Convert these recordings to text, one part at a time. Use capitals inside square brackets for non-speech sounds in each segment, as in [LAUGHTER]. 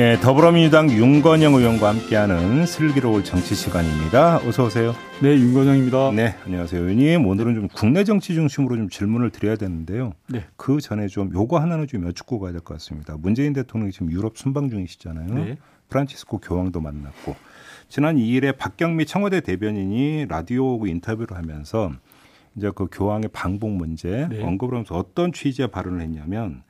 네, 더불어민주당 윤건영 의원과 함께하는 슬기로울 정치 시간입니다. 어서 오세요. 네, 윤건영입니다. 네, 안녕하세요, 의원님. 오늘은 좀 국내 정치 중심으로 좀 질문을 드려야 되는데요. 네. 그 전에 좀 요거 하나는 좀 여쭙고 가야 될 것 같습니다. 문재인 대통령이 지금 유럽 순방 중이시잖아요. 네. 프란치스코 교황도 만났고 지난 2일에 박경미 청와대 대변인이 라디오 인터뷰를 하면서 이제 그 교황의 방북 문제 네. 언급을 하면서 어떤 취지의 발언을 했냐면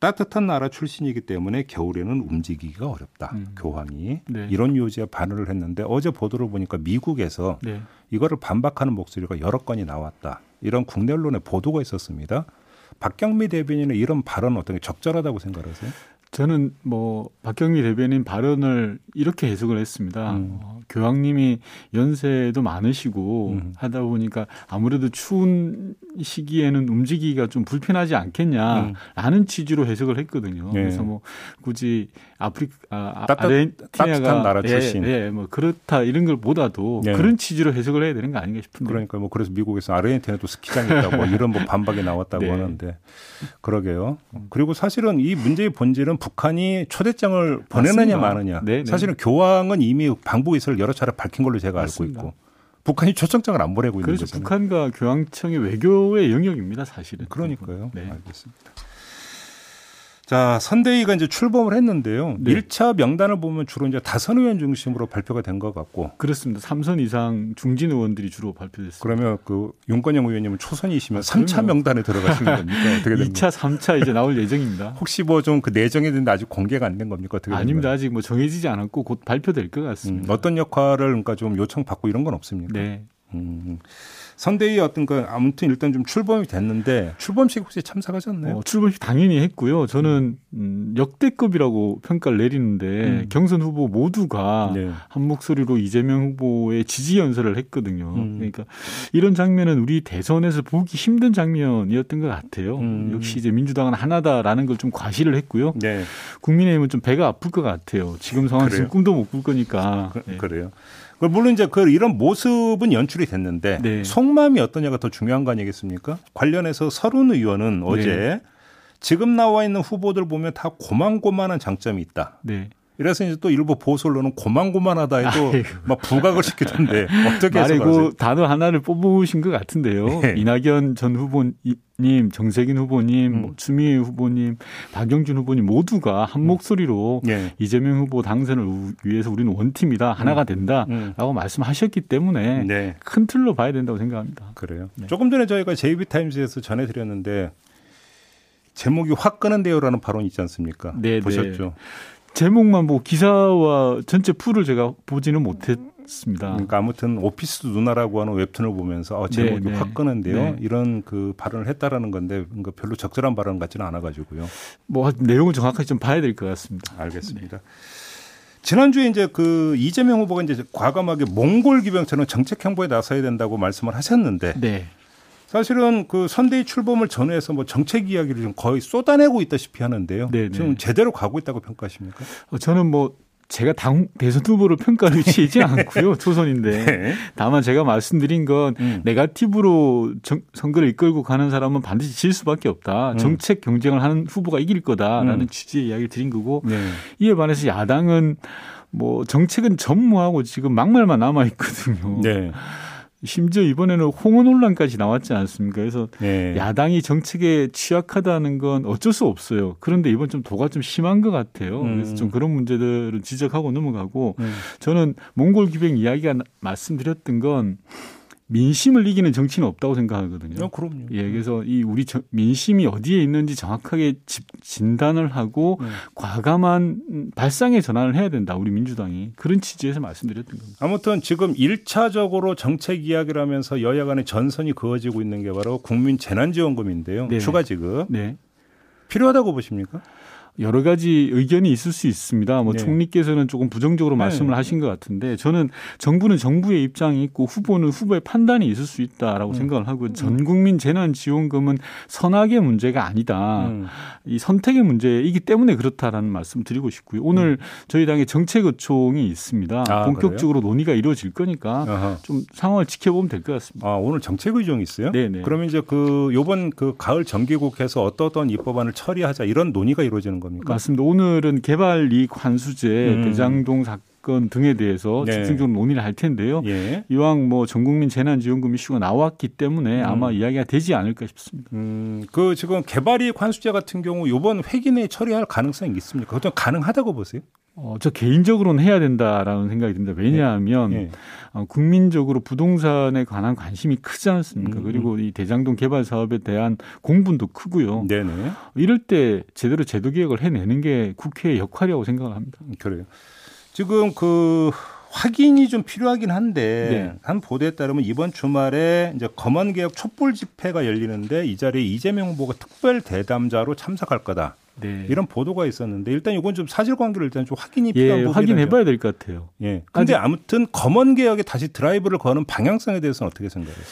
따뜻한 나라 출신이기 때문에 겨울에는 움직이기가 어렵다. 음. 교황이 네. 이런 요지의 반응을 했는데 어제 보도를 보니까 미국에서 네. 이거를 반박하는 목소리가 여러 건이 나왔다. 이런 국내 언론의 보도가 있었습니다. 박경미 대변인의 이런 발언 어떻게 적절하다고 생각하세요? 저는 뭐 박경미 대변인 발언을 이렇게 해석을 했습니다. 음. 어, 교황님이 연세도 많으시고 음. 하다 보니까 아무래도 추운 시기에는 움직이기가 좀 불편하지 않겠냐라는 음. 취지로 해석을 했거든요. 네. 그래서 뭐 굳이 아프리카 아, 따뜻, 아르헨티나가 나라 출신, 예, 예, 뭐 그렇다 이런 걸 보다도 네. 그런 취지로 해석을 해야 되는 거 아닌가 싶은데. 그러니까 뭐 그래서 미국에서 아르헨티나도 스키장이 있다고 뭐 [LAUGHS] 이런 뭐 반박이 나왔다고 네. 하는데 그러게요. 그리고 사실은 이 문제의 본질은 북한이 초대장을 보내느냐 마느냐. 네, 네. 사실은 교황은 이미 방북 의사를 여러 차례 밝힌 걸로 제가 맞습니다. 알고 있고 북한이 초청장을 안 보내고 있는 거죠. 그래서 북한과 교황청의 외교의 영역입니다, 사실은. 그러니까요. 네. 알겠습니다. 자, 선대위가 이제 출범을 했는데요. 네. 1차 명단을 보면 주로 이제 다선 의원 중심으로 발표가 된 것 같고. 그렇습니다. 3선 이상 중진 의원들이 주로 발표됐습니다. 그러면 그 윤건영 의원님은 초선이시면 아, 3차 명단에 들어가시는 겁니까? 어떻게 됩니까? [LAUGHS] 2차, 3차 이제 나올 예정입니다. 혹시 뭐 좀 그 내정이 됐는데 아직 공개가 안 된 겁니까? 어떻게 아닙니다. 됩니까? 아직 뭐 정해지지 않았고 곧 발표될 것 같습니다. 음, 어떤 역할을 그러니까 좀 요청받고 이런 건 없습니까? 네. 음. 선대위 어떤 그 아무튼 일단 좀 출범이 됐는데 출범식 혹시 참석하셨나요? 어, 출범식 당연히 했고요. 저는 음, 역대급이라고 평가를 내리는데 음. 경선 후보 모두가 네. 한 목소리로 이재명 후보의 지지 연설을 했거든요. 음. 그러니까 이런 장면은 우리 대선에서 보기 힘든 장면이었던 것 같아요. 음. 역시 이제 민주당은 하나다라는 걸 좀 과시를 했고요. 네. 국민의힘은 좀 배가 아플 것 같아요. 지금 상황에서 꿈도 못 꿀 거니까. 그, 네. 그래요. 물론 이제 그 이런 모습은 연출이 됐는데 네. 속마음이 어떠냐가 더 중요한 거 아니겠습니까? 관련해서 서른 의원은 어제 네. 지금 나와 있는 후보들 보면 다 고만고만한 장점이 있다. 네. 이래서 이제 또 일부 보수 언론은 고만고만하다 해도 아이고. 막 부각을 시키던데 어떻게 말이고 단어 하나를 뽑으신 것 같은데요. 네. 이낙연 전 후보님, 정세균 후보님, 음. 뭐 추미애 후보님, 박영준 후보님 모두가 한 음. 목소리로 네. 이재명 후보 당선을 위해서 우리는 원팀이다, 하나가 음. 된다라고 음. 말씀하셨기 때문에 네. 큰 틀로 봐야 된다고 생각합니다. 그래요. 네. 조금 전에 저희가 JB타임즈에서 전해드렸는데 제목이 확 끄는데요라는 발언이 있지 않습니까? 네, 네. 보셨죠? 제목만 보고 기사와 전체 풀을 제가 보지는 못했습니다. 그러니까 아무튼 오피스 누나라고 하는 웹툰을 보면서 어, 제목이 네, 네. 확 끄는데요. 네. 이런 그 발언을 했다라는 건데 그러니까 별로 적절한 발언 같지는 않아가지고요. 뭐 내용을 정확하게 좀 봐야 될 것 같습니다. 알겠습니다. 네. 지난주에 이제 그 이재명 후보가 이제 과감하게 몽골 기병처럼 정책 행보에 나서야 된다고 말씀을 하셨는데 네. 사실은 그 선대위 출범을 전후해서 뭐 정책 이야기를 좀 거의 쏟아내고 있다시피 하는데요. 네네. 지금 제대로 가고 있다고 평가하십니까? 어, 저는 뭐 제가 당 대선 후보로 평가를 [LAUGHS] 치지 않고요 초선인데 네. 다만 제가 말씀드린 건 음. 네가티브로 정, 선거를 이끌고 가는 사람은 반드시 질 수밖에 없다 음. 정책 경쟁을 하는 후보가 이길 거다라는 음. 취지의 이야기를 드린 거고 네. 이에 반해서 야당은 뭐 정책은 전무하고 지금 막말만 남아 있거든요. 네. 심지어 이번에는 홍어 논란까지 나왔지 않습니까? 그래서 네. 야당이 정책에 취약하다는 건 어쩔 수 없어요. 그런데 이번 좀 도가 좀 심한 것 같아요. 음. 그래서 좀 그런 문제들을 지적하고 넘어가고 음. 저는 몽골 기병 이야기가 말씀드렸던 건 민심을 이기는 정치는 없다고 생각하거든요. 어, 그럼요. 예, 그래서 이 우리 민심이 어디에 있는지 정확하게 진단을 하고 네. 과감한 발상의 전환을 해야 된다. 우리 민주당이 그런 취지에서 말씀드렸던 겁니다. 아무튼 지금 1차적으로 정책 이야기를 하면서 여야 간의 전선이 그어지고 있는 게 바로 국민 재난지원금인데요. 네. 추가 지급. 네. 필요하다고 보십니까? 여러 가지 의견이 있을 수 있습니다. 뭐 네. 총리께서는 조금 부정적으로 네. 말씀을 네. 하신 것 같은데 저는 정부는 정부의 입장이 있고 후보는 후보의 판단이 있을 수 있다라고 음. 생각을 하고 음. 전 국민 재난 지원금은 선악의 문제가 아니다. 음. 이 선택의 문제이기 때문에 그렇다라는 말씀 드리고 싶고요. 오늘 음. 저희 당의 정책의총이 있습니다. 아, 본격적으로 그래요? 논의가 이루어질 거니까 아하. 좀 상황을 지켜보면 될 것 같습니다. 아, 오늘 정책의총이 있어요? 네 네. 그러면 이제 그 요번 그 가을 정기국회에서 어떠 어떤 입법안을 처리하자 이런 논의가 이루어지는 겁니까? 맞습니다. 오늘은 개발 이익 환수제 음. 대장동 사건 등에 대해서 네. 집중적으로 논의를 할 텐데요. 예. 이왕 뭐 전국민 재난지원금 이슈가 나왔기 때문에 음. 아마 이야기가 되지 않을까 싶습니다. 음, 그 지금 개발 이익 환수제 같은 경우 이번 회기 내에 처리할 가능성이 있습니까? 그것도 가능하다고 보세요? 어, 저 개인적으로는 해야 된다라는 생각이 듭니다. 왜냐하면 네. 네. 어, 국민적으로 부동산에 관한 관심이 크지 않습니까? 음, 음. 그리고 이 대장동 개발 사업에 대한 공분도 크고요. 네네. 이럴 때 제대로 제도 개혁을 해내는 게 국회의 역할이라고 생각을 합니다. 그래요. 지금 그 확인이 좀 필요하긴 한데 네. 한 보도에 따르면 이번 주말에 이제 검언 개혁 촛불 집회가 열리는데 이 자리에 이재명 후보가 특별 대담자로 참석할 거다. 네. 이런 보도가 있었는데 일단 이건 좀 사실관계를 일단 좀 확인이 예, 필요한 예, 확인해봐야 될 것 같아요. 예. 근데 아무튼 검언 개혁에 다시 드라이브를 거는 방향성에 대해서는 어떻게 생각하세요?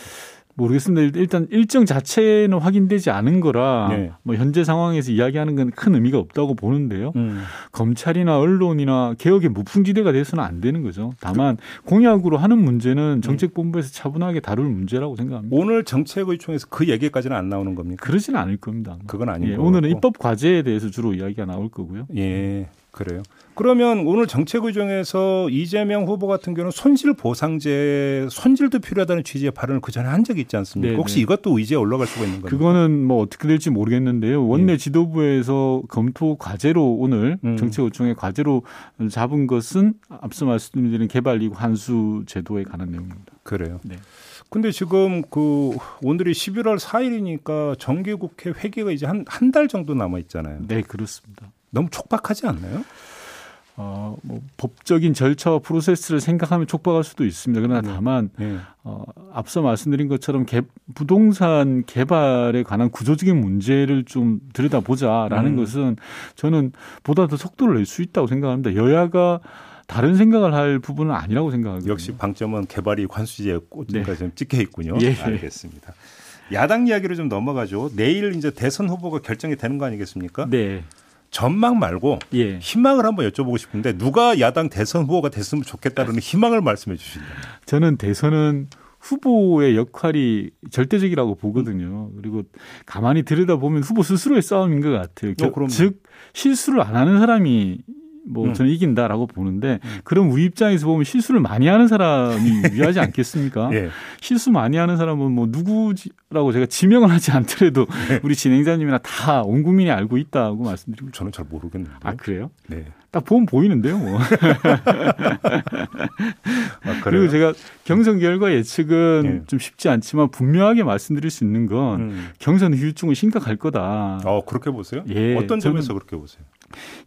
모르겠습니다. 일단 일정 자체는 확인되지 않은 거라 네. 뭐 현재 상황에서 이야기하는 건 큰 의미가 없다고 보는데요. 음. 검찰이나 언론이나 개혁의 무풍지대가 돼서는 안 되는 거죠. 다만 공약으로 하는 문제는 정책본부에서 차분하게 다룰 문제라고 생각합니다. 오늘 정책의총에서 그 얘기까지는 안 나오는 겁니까? 그러지는 않을 겁니다. 그건 아닌 예, 오늘은 입법 과제에 대해서 주로 이야기가 나올 거고요. 예. 그래요. 그러면 오늘 정책 의정에서 이재명 후보 같은 경우는 손실 보상제 손질도 필요하다는 취지의 발언을 그 전에 한 적이 있지 않습니까? 네네. 혹시 이것도 의제에 올라갈 수가 있는 건가요? 그거는 뭐 어떻게 될지 모르겠는데요. 원내 예. 지도부에서 검토 과제로 오늘 음. 정책의총의 과제로 잡은 것은 앞서 말씀드린 개발이익 환수 제도에 관한 내용입니다. 그래요. 네. 근데 지금 그 오늘이 11월 4일이니까 정기국회 회기가 이제 한 한 달 정도 남아 있잖아요. 네, 그렇습니다. 너무 촉박하지 않나요? 어, 뭐 법적인 절차와 프로세스를 생각하면 촉박할 수도 있습니다. 그러나 네. 다만 네. 어, 앞서 말씀드린 것처럼 개, 부동산 개발에 관한 구조적인 문제를 좀 들여다보자라는 음. 것은 저는 보다 더 속도를 낼 수 있다고 생각합니다. 여야가 다른 생각을 할 부분은 아니라고 생각하거든요. 역시 방점은 개발이 관수지에 꽂힌가 네. 좀 찍혀 있군요. 예. 알겠습니다. 야당 이야기로 좀 넘어가죠. 내일 이제 대선 후보가 결정이 되는 거 아니겠습니까? 네. 전망 말고 예. 희망을 한번 여쭤보고 싶은데 누가 야당 대선 후보가 됐으면 좋겠다는 희망을 말씀해 주신다. 저는 대선은 후보의 역할이 절대적이라고 보거든요. 그리고 가만히 들여다보면 후보 스스로의 싸움인 것 같아요. 어, 즉 실수를 안 하는 사람이 뭐 음. 저는 이긴다라고 보는데 음. 그럼 우리 입장에서 보면 실수를 많이 하는 사람이 [LAUGHS] 유리하지 않겠습니까? 예. 실수 많이 하는 사람은 뭐 누구라고 제가 지명을 하지 않더라도 네. 우리 진행자님이나 다 온 국민이 알고 있다고 말씀드리고 저는 잘 모르겠는데. 아 그래요? 네. 딱 보면 보이는데요, 뭐. [LAUGHS] 아, 그리고 제가 경선 결과 예측은 네. 좀 쉽지 않지만 분명하게 말씀드릴 수 있는 건 음. 경선 후유증은 심각할 거다. 어, 그렇게 보세요? 예, 어떤 점에서 그렇게 보세요?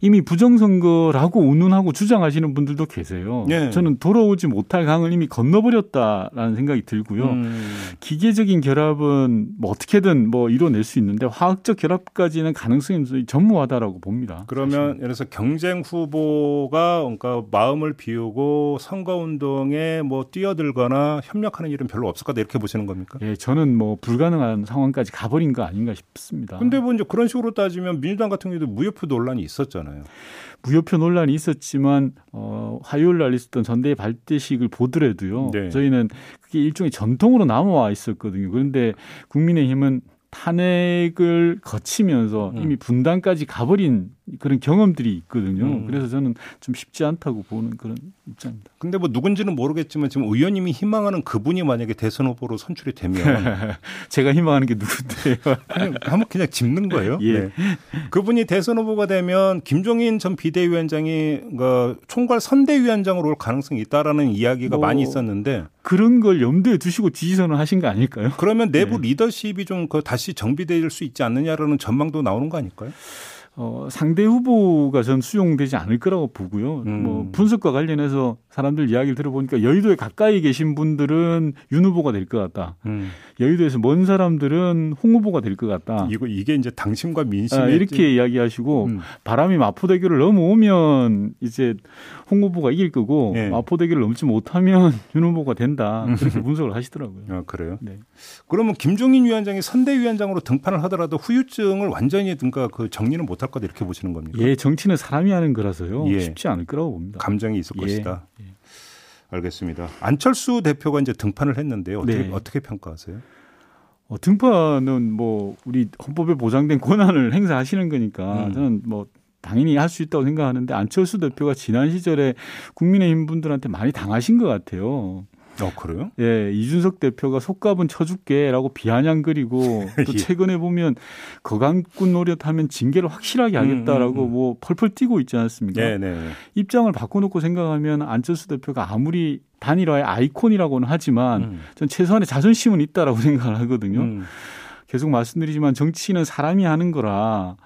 이미 부정선거라고 운운하고 주장하시는 분들도 계세요. 네. 저는 돌아오지 못할 강을 이미 건너버렸다라는 생각이 들고요. 음. 기계적인 결합은 뭐 어떻게든 뭐 이뤄낼 수 있는데 화학적 결합까지는 가능성이 전무하다라고 봅니다. 그러면 사실. 예를 들어서 경쟁 후보가 그러니까 마음을 비우고 선거 운동에 뭐 뛰어들거나 협력하는 일은 별로 없을 거다 이렇게 보시는 겁니까? 예, 저는 뭐 불가능한 상황까지 가버린 거 아닌가 싶습니다. 근데 뭐 이제 그런 식으로 따지면 민주당 같은 경우도 무효표 논란이 있 었잖아요. 무효표 논란이 있었지만 어, 화요일 날 있었던 전대 발대식을 보더라도요. 네. 저희는 그게 일종의 전통으로 남아와 있었거든요. 그런데 국민의힘은 탄핵을 거치면서 음. 이미 분당까지 가버린 그런 경험들이 있거든요. 음. 그래서 저는 좀 쉽지 않다고 보는 그런 입장입니다. 근데 뭐 누군지는 모르겠지만 지금 의원님이 희망하는 그분이 만약에 대선 후보로 선출이 되면 [LAUGHS] 제가 희망하는 게 누군데요? 한번 그냥 짚는 거예요. 예. 네. 그분이 대선 후보가 되면 김종인 전 비대위원장이 그 총괄 선대위원장으로 올 가능성이 있다라는 이야기가 뭐 많이 있었는데 그런 걸 염두에 두시고 지지선을 하신 거 아닐까요? 그러면 내부 네. 리더십이 좀그 다시 정비될 수 있지 않느냐라는 전망도 나오는 거 아닐까요? 어, 상대 후보가 전 수용되지 않을 거라고 보고요. 음. 뭐 분석과 관련해서 사람들 이야기를 들어보니까 여의도에 가까이 계신 분들은 윤 후보가 될 것 같다. 음. 여의도에서 먼 사람들은 홍 후보가 될 것 같다. 이거 이게 이제 당심과 민심 아, 이렇게 이야기하시고 음. 바람이 마포대교를 넘어오면 이제 홍 후보가 이길 거고 네. 마포대교를 넘지 못하면 [LAUGHS] 윤 후보가 된다. 그렇게 [LAUGHS] 분석을 하시더라고요. 아, 그래요? 네. 그러면 김종인 위원장이 선대위원장으로 등판을 하더라도 후유증을 완전히 그러니까 그 정리는 못할 거다 이렇게 보시는 겁니까? 예, 정치는 사람이 하는 거라서요. 예. 쉽지 않을 거라고 봅니다. 감정이 있을 예. 것이다. 예. 알겠습니다. 안철수 대표가 이제 등판을 했는데요. 어떻게, 네. 어떻게 평가하세요? 어, 등판은 뭐 우리 헌법에 보장된 권한을 행사하시는 거니까 음. 저는 뭐 당연히 할 수 있다고 생각하는데 안철수 대표가 지난 시절에 국민의힘 분들한테 많이 당하신 것 같아요. 어, 그래요? 예, 이준석 대표가 속값은 쳐줄게라고 비아냥거리고 [LAUGHS] 또 예. 최근에 보면 거강꾼 노릇하면 징계를 확실하게 하겠다라고 음, 음, 음. 뭐 펄펄 뛰고 있지 않습니까? 네, 네. 입장을 바꿔놓고 생각하면 안철수 대표가 아무리 단일화의 아이콘이라고는 하지만 음. 전 최소한의 자존심은 있다라고 [LAUGHS] 생각을 하거든요. 음. 계속 말씀드리지만 정치는 사람이 하는 거라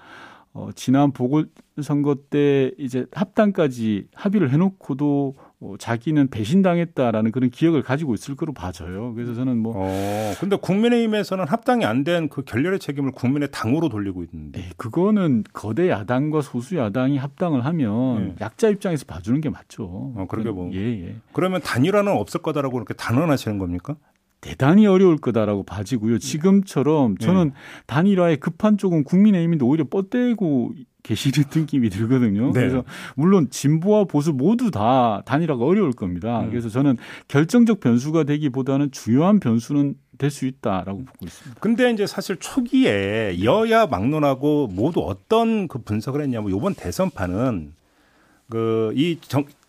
어, 지난 보궐선거 때 이제 합당까지 합의를 해놓고도 뭐 자기는 배신당했다라는 그런 기억을 가지고 있을 거로 봐져요. 그래서 저는 뭐. 어, 근데 국민의힘에서는 합당이 안 된 그 결렬의 책임을 국민의 당으로 돌리고 있는데. 에이, 그거는 거대 야당과 소수 야당이 합당을 하면 예. 약자 입장에서 봐주는 게 맞죠. 어, 그렇게 뭐. 예, 예. 그러면 단일화는 없을 거다라고 그렇게 단언하시는 겁니까? 대단히 어려울 거다라고 봐지고요. 지금처럼 저는 네. 단일화에 급한 쪽은 국민의힘인데 오히려 뻗대고 계시는 [LAUGHS] 느낌이 들거든요. 네. 그래서 물론 진보와 보수 모두 다 단일화가 어려울 겁니다. 음. 그래서 저는 결정적 변수가 되기보다는 중요한 변수는 될 수 있다라고 보고 있습니다. 근데 이제 사실 초기에 여야 막론하고 모두 어떤 그 분석을 했냐면 이번 대선판은 그이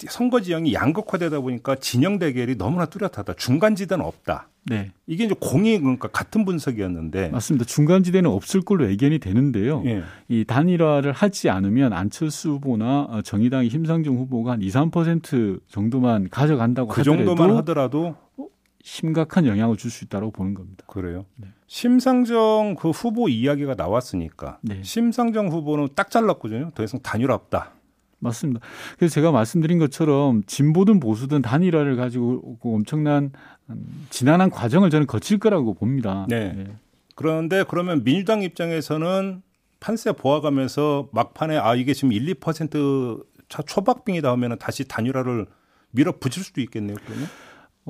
선거 지형이 양극화되다 보니까 진영 대결이 너무나 뚜렷하다. 중간 지대는 없다. 네. 이게 이제 공이 그러니까 같은 분석이었는데 맞습니다. 중간 지대는 없을 걸로 예견이 되는데요. 예. 이 단일화를 하지 않으면 안철수 후보나 정의당의 심상정 후보가 한 2, 3% 정도만 가져간다고 그 하더라도 정도만 하더라도 심각한 영향을 줄 수 있다고 보는 겁니다. 그래요. 네. 심상정 그 후보 이야기가 나왔으니까 네. 심상정 후보는 딱 잘랐거든요. 더 이상 단일화 없다. 맞습니다. 그래서 제가 말씀드린 것처럼 진보든 보수든 단일화를 가지고 엄청난 음, 지난한 과정을 저는 거칠 거라고 봅니다. 네. 네. 그런데 그러면 민주당 입장에서는 판세 보아가면서 막판에 아 이게 지금 1, 2% 초박빙이다 하면 다시 단일화를 밀어붙일 수도 있겠네요. 그러면.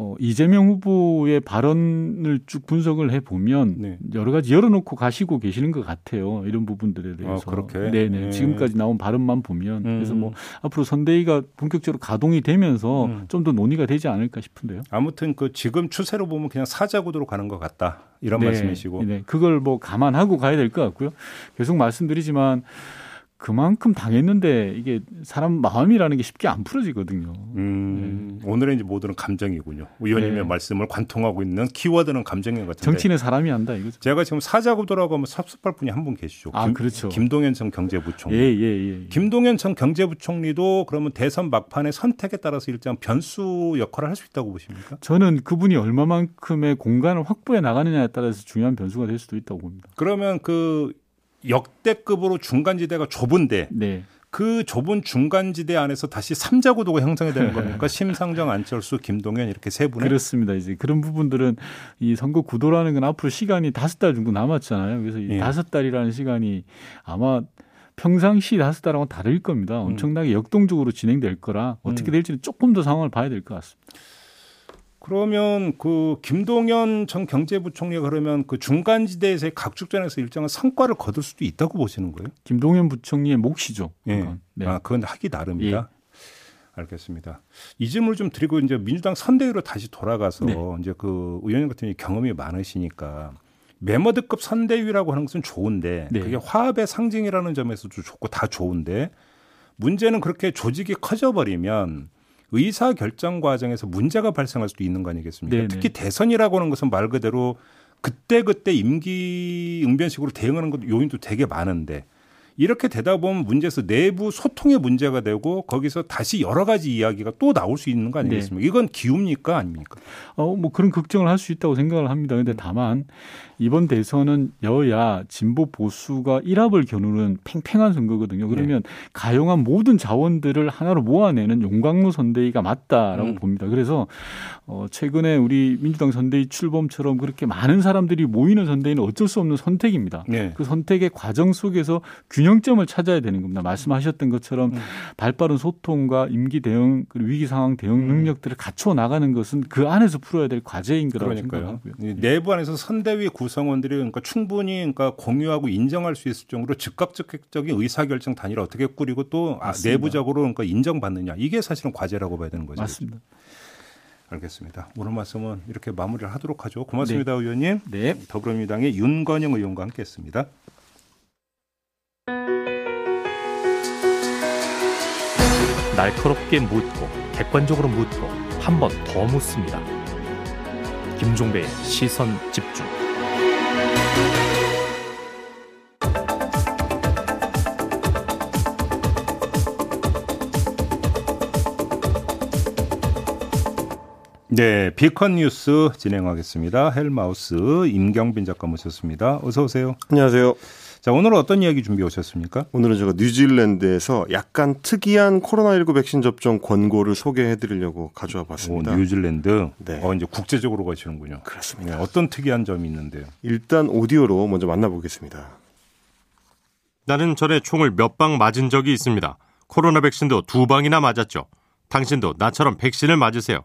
어, 이재명 후보의 발언을 쭉 분석을 해 보면 네. 여러 가지 열어놓고 가시고 계시는 것 같아요. 이런 부분들에 대해서. 아, 그렇게. 네네. 네. 지금까지 나온 발언만 보면 음. 그래서 뭐 앞으로 선대위가 본격적으로 가동이 되면서 음. 좀더 논의가 되지 않을까 싶은데요. 아무튼 그 지금 추세로 보면 그냥 사자 구도로 가는 것 같다 이런 네. 말씀이시고. 네. 그걸 뭐 감안하고 가야 될 것 같고요. 계속 말씀드리지만. 그만큼 당했는데 이게 사람 마음이라는 게 쉽게 안 풀어지거든요. 음, 네. 오늘의 이제 모두는 감정이군요. 의원님의 네. 말씀을 관통하고 있는 키워드는 감정인 것 같은데. 정치는 사람이 한다 이거죠. 제가 지금 사자구도라고 하면 섭섭할 분이 한 분 계시죠. 아, 김, 그렇죠. 김동연 전 경제부총리. 예, 예, 예, 예. 김동연 전 경제부총리도 그러면 대선 막판의 선택에 따라서 일정 변수 역할을 할 수 있다고 보십니까? 저는 그분이 얼마만큼의 공간을 확보해 나가느냐에 따라서 중요한 변수가 될 수도 있다고 봅니다. 그러면 그 역대급으로 중간지대가 좁은데 네. 그 좁은 중간지대 안에서 다시 삼자 구도가 형성이 되는 겁니까? [LAUGHS] 심상정, 안철수, 김동연 이렇게 세 분의 그렇습니다. 이제 그런 부분들은 이 선거 구도라는 건 앞으로 시간이 다섯 달 정도 남았잖아요. 그래서 이 예. 다섯 달이라는 시간이 아마 평상시 다섯 달하고 다를 겁니다. 음. 엄청나게 역동적으로 진행될 거라 어떻게 음. 될지는 조금 더 상황을 봐야 될 것 같습니다. 그러면 그 김동연 전 경제부총리가 그러면 그 중간지대에서의 각축전에서 일정한 성과를 거둘 수도 있다고 보시는 거예요? 김동연 부총리의 몫이죠. 예. 네. 아, 그건 하기 나름이다. 예. 알겠습니다. 이 질문을 좀 드리고 이제 민주당 선대위로 다시 돌아가서 네. 이제 그 의원님 같은 경험이 많으시니까 메머드급 선대위라고 하는 것은 좋은데 네. 그게 화합의 상징이라는 점에서도 좋고 다 좋은데 문제는 그렇게 조직이 커져버리면 의사 결정 과정에서 문제가 발생할 수도 있는 거 아니겠습니까? 네네. 특히 대선이라고 하는 것은 말 그대로 그때 그때 임기 응변식으로 대응하는 것 요인도 되게 많은데 이렇게 되다 보면 문제에서 내부 소통의 문제가 되고 거기서 다시 여러 가지 이야기가 또 나올 수 있는 거 아니겠습니까? 네. 이건 기웁니까 아닙니까? 어, 뭐 그런 걱정을 할 수 있다고 생각을 합니다. 근데 다만 이번 대선은 여야 진보 보수가 일합을 겨누는 팽팽한 선거거든요. 그러면 네. 가용한 모든 자원들을 하나로 모아내는 용광로 선대위가 맞다라고 음. 봅니다. 그래서 어 최근에 우리 민주당 선대위 출범처럼 그렇게 많은 사람들이 모이는 선대위는 어쩔 수 없는 선택입니다. 네. 그 선택의 과정 속에서 균형 점을 찾아야 되는 겁니다. 말씀하셨던 것처럼 음. 발빠른 소통과 임기 대응 그리고 위기 상황 대응 음. 능력들을 갖춰 나가는 것은 그 안에서 풀어야 될 과제인 거라고 그러니까요. 생각하고요. 내부 안에서 선대위 구 구성원들이 그러니까 충분히 그러니까 공유하고 인정할 수 있을 정도로 즉각적인 의사결정 단위를 어떻게 꾸리고 또 아, 내부적으로 그러니까 인정받느냐 이게 사실은 과제라고 봐야 되는 거죠. 맞습니다. 알겠습니다. 오늘 말씀은 이렇게 마무리를 하도록 하죠. 고맙습니다, 네. 의원님. 네. 더불어민주당의 윤건영 의원과 함께했습니다. 날카롭게 묻고 객관적으로 묻고 한 번 더 묻습니다. 김종배의 시선 집중. 네, 비컨 뉴스 진행하겠습니다. 헬마우스 임경빈 작가 모셨습니다. 어서 오세요. 안녕하세요. 자, 오늘은 어떤 이야기 준비해 오셨습니까? 오늘은 제가 뉴질랜드에서 약간 특이한 코로나19 백신 접종 권고를 소개해 드리려고 가져와 봤습니다. 오, 뉴질랜드? 네. 어, 이제 국제적으로 가시는군요. 그렇습니다. 네, 어떤 특이한 점이 있는데요? 일단 오디오로 먼저 만나보겠습니다. 나는 전에 총을 몇 방 맞은 적이 있습니다. 코로나 백신도 두 방이나 맞았죠. 당신도 나처럼 백신을 맞으세요.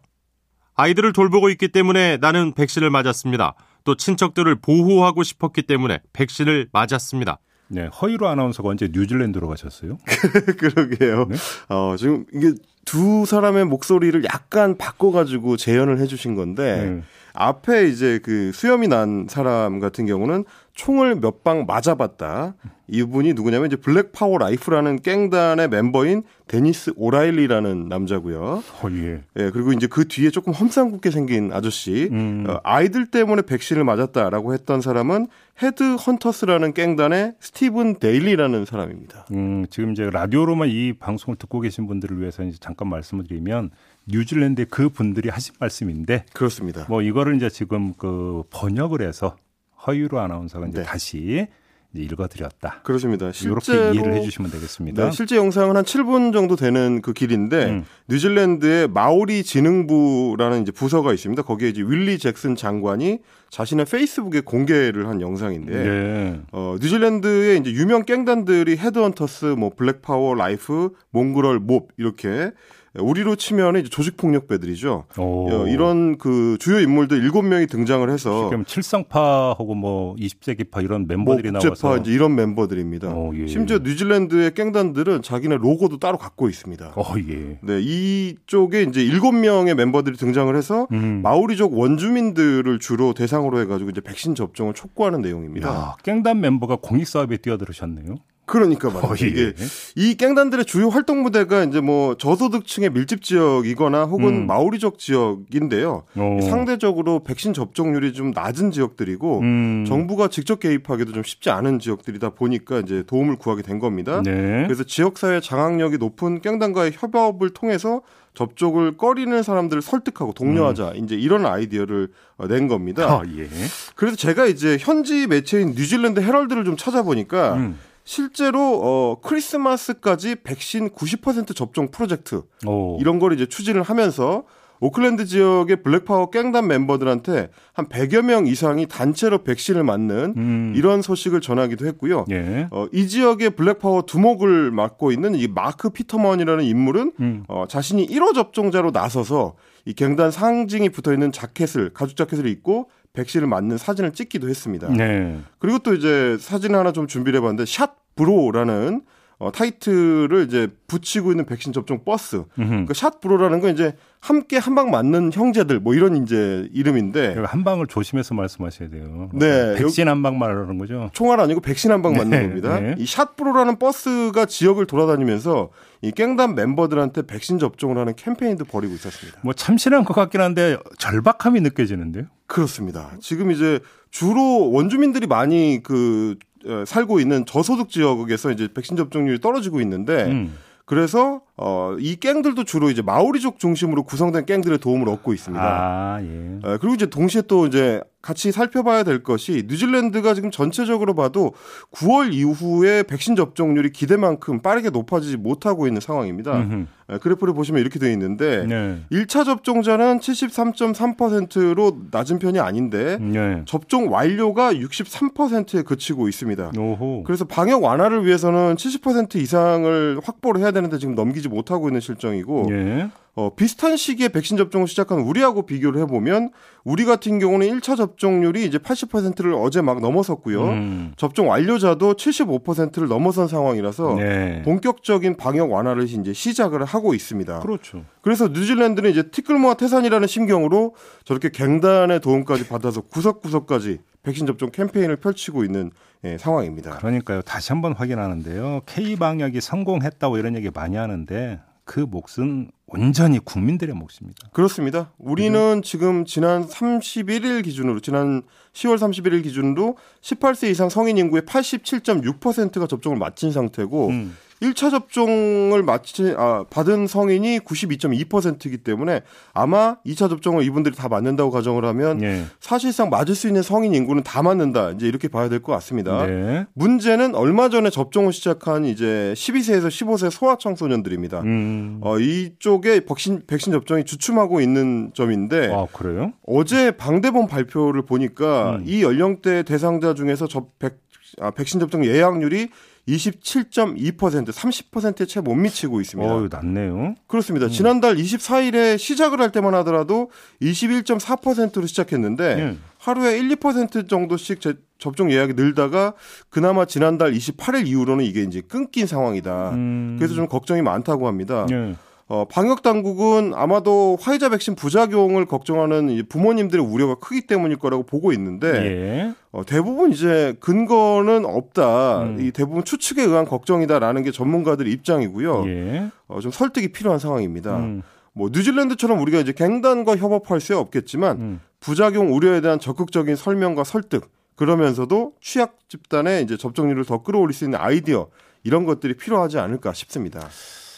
아이들을 돌보고 있기 때문에 나는 백신을 맞았습니다. 또 친척들을 보호하고 싶었기 때문에 백신을 맞았습니다. 네, 허이로 아나운서가 언제 뉴질랜드로 가셨어요? [LAUGHS] 그러게요. 네? 어, 지금 이게 두 사람의 목소리를 약간 바꿔가지고 재현을 해주신 건데, 네. 앞에 이제 그 수염이 난 사람 같은 경우는 총을 몇 방 맞아봤다. 이분이 누구냐면 이제 블랙 파워 라이프라는 깽단의 멤버인 데니스 오라일리라는 남자고요. 어, 예. 예. 그리고 이제 그 뒤에 조금 험상궂게 생긴 아저씨, 음. 어, 아이들 때문에 백신을 맞았다라고 했던 사람은 헤드 헌터스라는 깽단의 스티븐 데일리라는 사람입니다. 음, 지금 이제 라디오로만 이 방송을 듣고 계신 분들을 위해서 이제 잠깐 말씀을 드리면 뉴질랜드의 그 분들이 하신 말씀인데 그렇습니다. 뭐 이거를 이제 지금 그 번역을 해서 허유로 아나운서가 이제 네. 다시 읽어드렸다. 그렇습니다. 이렇게 이해를 해주시면 되겠습니다. 네, 실제 영상은 한 7분 정도 되는 그 길인데 음. 뉴질랜드의 마오리 진흥부라는 이제 부서가 있습니다. 거기에 이제 윌리 잭슨 장관이 자신의 페이스북에 공개를 한 영상인데 네. 어, 뉴질랜드의 이제 유명 깽단들이 헤드헌터스, 뭐 블랙파워, 라이프, 몽그럴, 몹 이렇게 우리로 치면 이제 조직폭력배들이죠. 오. 이런 그 주요 인물들 7명이 등장을 해서 지금 칠성파하고 뭐 20세기파 이런 멤버들이 뭐 국제파 이제 이런 멤버들입니다. 오, 예. 심지어 뉴질랜드의 깽단들은 자기네 로고도 따로 갖고 있습니다. 어, 예. 네, 이쪽에 이제 7명의 멤버들이 등장을 해서 음. 마오리족 원주민들을 주로 대상으로 해 가지고 이제 백신 접종을 촉구하는 내용입니다. 야, 깽단 멤버가 공익 사업에 뛰어들으셨네요. 그러니까 말이죠. 어, 예. 이게 이 깽단들의 주요 활동 무대가 이제 뭐 저소득층의 밀집 지역이거나 혹은 음. 마오리족 지역인데요. 오. 상대적으로 백신 접종률이 좀 낮은 지역들이고 음. 정부가 직접 개입하기도 좀 쉽지 않은 지역들이다 보니까 이제 도움을 구하게 된 겁니다. 네. 그래서 지역사회 장악력이 높은 깽단과의 협업을 통해서 접촉을 꺼리는 사람들을 설득하고 독려하자 음. 이제 이런 아이디어를 낸 겁니다. 아, 예. 그래서 제가 이제 현지 매체인 뉴질랜드 헤럴드를 좀 찾아보니까 음. 실제로 어 크리스마스까지 백신 90% 접종 프로젝트 오. 이런 걸 이제 추진을 하면서 오클랜드 지역의 블랙파워 깽단 멤버들한테 한 100여 명 이상이 단체로 백신을 맞는 음. 이런 소식을 전하기도 했고요. 예. 어, 이 지역의 블랙파워 두목을 맡고 있는 이 마크 피터먼이라는 인물은 음. 어, 자신이 1호 접종자로 나서서 이 갱단 상징이 붙어 있는 자켓을 가죽 자켓을 입고 백신을 맞는 사진을 찍기도 했습니다. 네. 그리고 또 이제 사진 하나 좀 준비를 해봤는데 Shot Bro라는 어, 타이틀을 이제 붙이고 있는 백신 접종 버스. 그러니까 Shot Bro라는 건 이제 함께 한 방 맞는 형제들 뭐 이런 이제 이름인데 한 방을 조심해서 말씀하셔야 돼요. 네, 백신 한 방 말하는 거죠. 총알 아니고 백신 한 방 맞는 네, 겁니다. 네. 이 Shot Bro라는 버스가 지역을 돌아다니면서 이 깽단 멤버들한테 백신 접종을 하는 캠페인도 벌이고 있었습니다. 뭐 참신한 것 같긴 한데 절박함이 느껴지는데요. 그렇습니다. 지금 이제 주로 원주민들이 많이 그 어, 살고 있는 저소득 지역에서 이제 백신 접종률이 떨어지고 있는데 음. 그래서 어, 이 갱들도 주로 이제 마오리족 중심으로 구성된 갱들의 도움을 얻고 있습니다. 아, 예. 어, 그리고 이제 동시에 또 이제 같이 살펴봐야 될 것이 뉴질랜드가 지금 전체적으로 봐도 9월 이후에 백신 접종률이 기대만큼 빠르게 높아지지 못하고 있는 상황입니다. 음흠. 예, 그래프를 보시면 이렇게 되어 있는데 네. 1차 접종자는 73.3%로 낮은 편이 아닌데 네. 접종 완료가 63%에 그치고 있습니다. 오호. 그래서 방역 완화를 위해서는 70% 이상을 확보를 해야 되는데 지금 넘기지 못하고 있는 실정이고 네. 어, 비슷한 시기에 백신 접종을 시작한 우리하고 비교를 해보면 우리 같은 경우는 1차 접종률이 이제 80%를 어제 막 넘어섰고요. 음. 접종 완료자도 75%를 넘어선 상황이라서 네. 본격적인 방역 완화를 이제 시작을 하고 있습니다. 그렇죠. 그래서 뉴질랜드는 이제 티끌모아 태산이라는 심경으로 저렇게 갱단의 도움까지 받아서 구석구석까지 백신 접종 캠페인을 펼치고 있는 예, 상황입니다. 그러니까요. 다시 한번 확인하는데요. K 방역이 성공했다고 이런 얘기 많이 하는데 그 몫은 온전히 국민들의 몫입니다. 그렇습니다. 우리는 음. 지금 지난 31일 기준으로 지난 10월 31일 기준으로 18세 이상 성인 인구의 87.6%가 접종을 마친 상태고 음. 1차 접종을 마치 아, 받은 성인이 92.2%이기 때문에 아마 2차 접종을 이분들이 다 맞는다고 가정을 하면 네. 사실상 맞을 수 있는 성인 인구는 다 맞는다. 이제 이렇게 봐야 될 것 같습니다. 네. 문제는 얼마 전에 접종을 시작한 이제 12세에서 15세 소아 청소년들입니다. 음. 어, 이쪽에 백신 백신 접종이 주춤하고 있는 점인데 아, 그래요? 어제 방대본 발표를 보니까 음. 이 연령대 대상자 중에서 저 백, 아, 백신 접종 예약률이 27.2% 30%에 채 못 미치고 있습니다. 어, 낮네요. 그렇습니다. 음. 지난달 24일에 시작을 할 때만 하더라도 21.4%로 시작했는데 음. 하루에 1, 2% 정도씩 제, 접종 예약이 늘다가 그나마 지난달 28일 이후로는 이게 이제 끊긴 상황이다. 음. 그래서 좀 걱정이 많다고 합니다. 네. 어, 방역 당국은 아마도 화이자 백신 부작용을 걱정하는 부모님들의 우려가 크기 때문일 거라고 보고 있는데 예. 어, 대부분 이제 근거는 없다. 음. 이 대부분 추측에 의한 걱정이다라는 게 전문가들의 입장이고요. 예. 어, 좀 설득이 필요한 상황입니다. 음. 뭐 뉴질랜드처럼 우리가 이제 갱단과 협업할 수 없겠지만 음. 부작용 우려에 대한 적극적인 설명과 설득 그러면서도 취약 집단의 이제 접종률을 더 끌어올릴 수 있는 아이디어 이런 것들이 필요하지 않을까 싶습니다.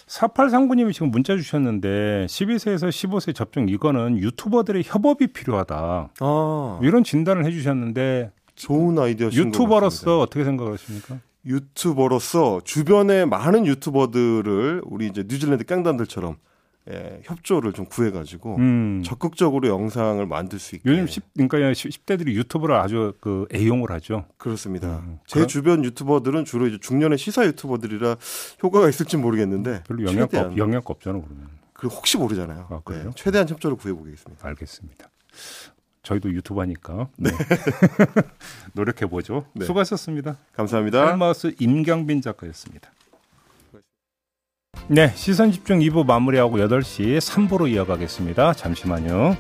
4839님이 지금 문자 주셨는데 12세에서 15세 접종 이거는 유튜버들의 협업이 필요하다. 아. 이런 진단을 해주셨는데 좋은 아이디어 유튜버로서 어떻게 생각하십니까? 유튜버로서 주변에 많은 유튜버들을 우리 이제 뉴질랜드 깡단들처럼 예, 협조를 좀 구해가지고 음. 적극적으로 영상을 만들 수 있게. 요즘 10, 그러니까 10대들이 유튜브를 아주 그 애용을 하죠. 그렇습니다. 음. 제 그럼? 주변 유튜버들은 주로 이제 중년의 시사 유튜버들이라 효과가 있을지 모르겠는데 별로 영향 최대한, 영향 없잖아 그러면. 그 혹시 모르잖아요. 아, 그래요? 네, 최대한 협조를 구해보겠습니다. 알겠습니다. 저희도 유튜버니까 네. [LAUGHS] 노력해 보죠. 네. 수고하셨습니다. 감사합니다. 알마우스 임경빈 작가였습니다. 네, 시선 집중 2부 마무리하고 8시 3부로 이어가겠습니다. 잠시만요.